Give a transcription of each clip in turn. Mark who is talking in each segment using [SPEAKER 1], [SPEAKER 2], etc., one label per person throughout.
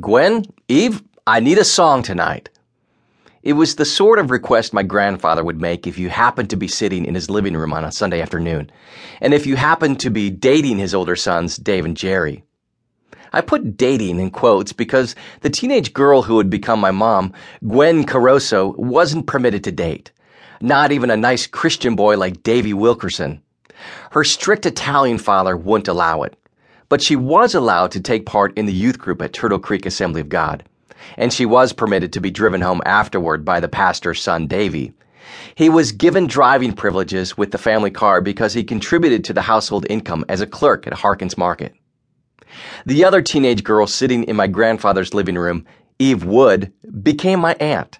[SPEAKER 1] Gwen, Eve, I need a song tonight. It was the sort of request my grandfather would make if you happened to be sitting in his living room on a Sunday afternoon, and if you happened to be dating his older sons, Dave and Jerry. I put dating in quotes because the teenage girl who would become my mom, Gwen Carosso, wasn't permitted to date. Not even a nice Christian boy like Davy Wilkerson. Her strict Italian father wouldn't allow it. But she was allowed to take part in the youth group at Turtle Creek Assembly of God and she was permitted to be driven home afterward by the pastor's son, Davy. He was given driving privileges with the family car because he contributed to the household income as a clerk at Harkins Market. The other teenage girl sitting in my grandfather's living room, Eve Wood, became my aunt.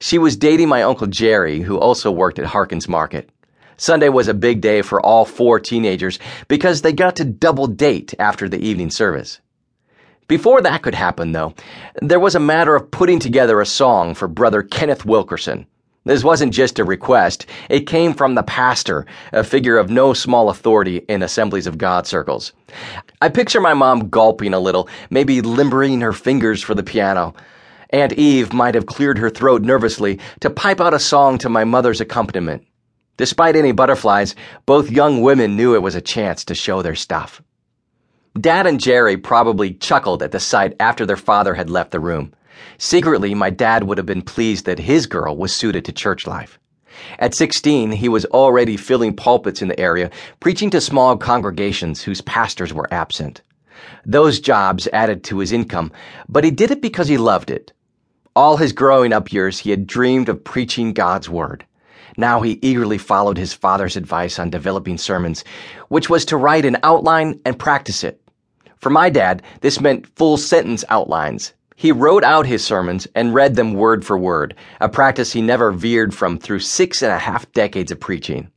[SPEAKER 1] She was dating my uncle Jerry, who also worked at Harkins Market. Sunday was a big day for all four teenagers because they got to double date after the evening service. Before that could happen, though, there was a matter of putting together a song for Brother Kenneth Wilkerson. This wasn't just a request, it came from the pastor, a figure of no small authority in Assemblies of God circles. I picture my mom gulping a little, maybe limbering her fingers for the piano. Aunt Eve might have cleared her throat nervously to pipe out a song to my mother's accompaniment. Despite any butterflies, both young women knew it was a chance to show their stuff. Dad and Jerry probably chuckled at the sight after their father had left the room. Secretly, my dad would have been pleased that his girl was suited to church life. At 16, he was already filling pulpits in the area, preaching to small congregations whose pastors were absent. Those jobs added to his income, but he did it because he loved it. All his growing up years, he had dreamed of preaching God's Word. Now he eagerly followed his father's advice on developing sermons, which was to write an outline and practice it. For my dad, this meant full sentence outlines. He wrote out his sermons and read them word for word, a practice he never veered from through six and a half decades of preaching.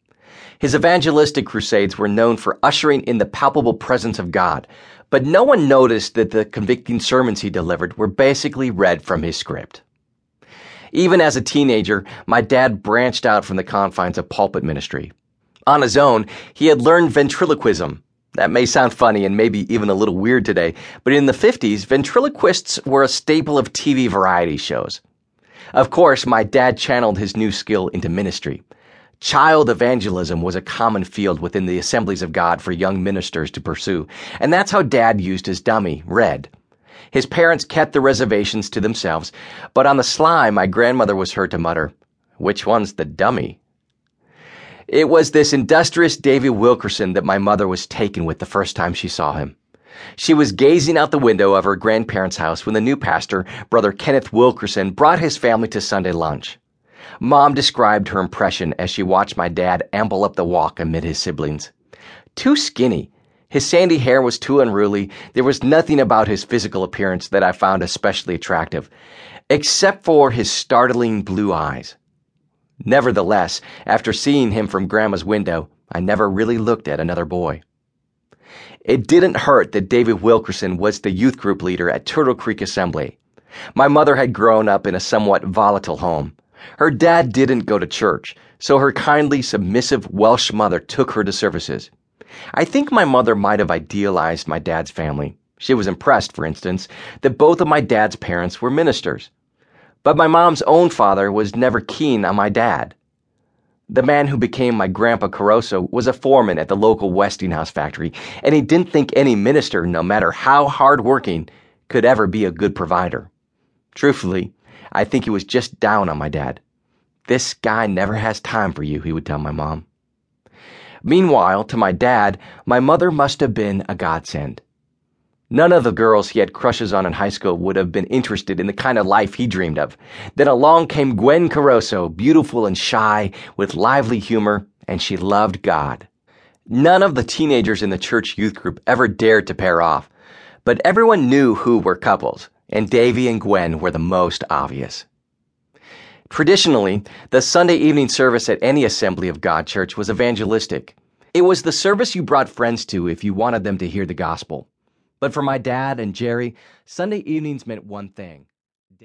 [SPEAKER 1] His evangelistic crusades were known for ushering in the palpable presence of God, but no one noticed that the convicting sermons he delivered were basically read from his script. Even as a teenager, my dad branched out from the confines of pulpit ministry. On his own, he had learned ventriloquism, that may sound funny and maybe even a little weird today, but in the 50s, ventriloquists were a staple of TV variety shows. Of course, my dad channeled his new skill into ministry. Child evangelism was a common field within the assemblies of God for young ministers to pursue, and that's how dad used his dummy, Red. His parents kept the reservations to themselves, but on the sly, my grandmother was heard to mutter, Which one's the dummy? It was this industrious Davy Wilkerson that my mother was taken with the first time she saw him. She was gazing out the window of her grandparents' house when the new pastor, Brother Kenneth Wilkerson, brought his family to Sunday lunch. Mom described her impression as she watched my dad amble up the walk amid his siblings. Too skinny. His sandy hair was too unruly. There was nothing about his physical appearance that I found especially attractive, except for his startling blue eyes. Nevertheless, after seeing him from Grandma's window, I never really looked at another boy. It didn't hurt that David Wilkerson was the youth group leader at Turtle Creek Assembly. My mother had grown up in a somewhat volatile home. Her dad didn't go to church, so her kindly, submissive Welsh mother took her to services. I think my mother might have idealized my dad's family. She was impressed, for instance, that both of my dad's parents were ministers. But my mom's own father was never keen on my dad. The man who became my grandpa Carosso was a foreman at the local Westinghouse factory, and he didn't think any minister, no matter how hardworking, could ever be a good provider. Truthfully, I think he was just down on my dad. This guy never has time for you, he would tell my mom. Meanwhile, to my dad, my mother must have been a godsend. None of the girls he had crushes on in high school would have been interested in the kind of life he dreamed of. Then along came Gwen Carosso, beautiful and shy, with lively humor, and she loved God. None of the teenagers in the church youth group ever dared to pair off, but everyone knew who were couples, and Davy and Gwen were the most obvious. Traditionally, the Sunday evening service at any Assembly of God church was evangelistic. It was the service you brought friends to if you wanted them to hear the gospel. But for my dad and Jerry, Sunday evenings meant one thing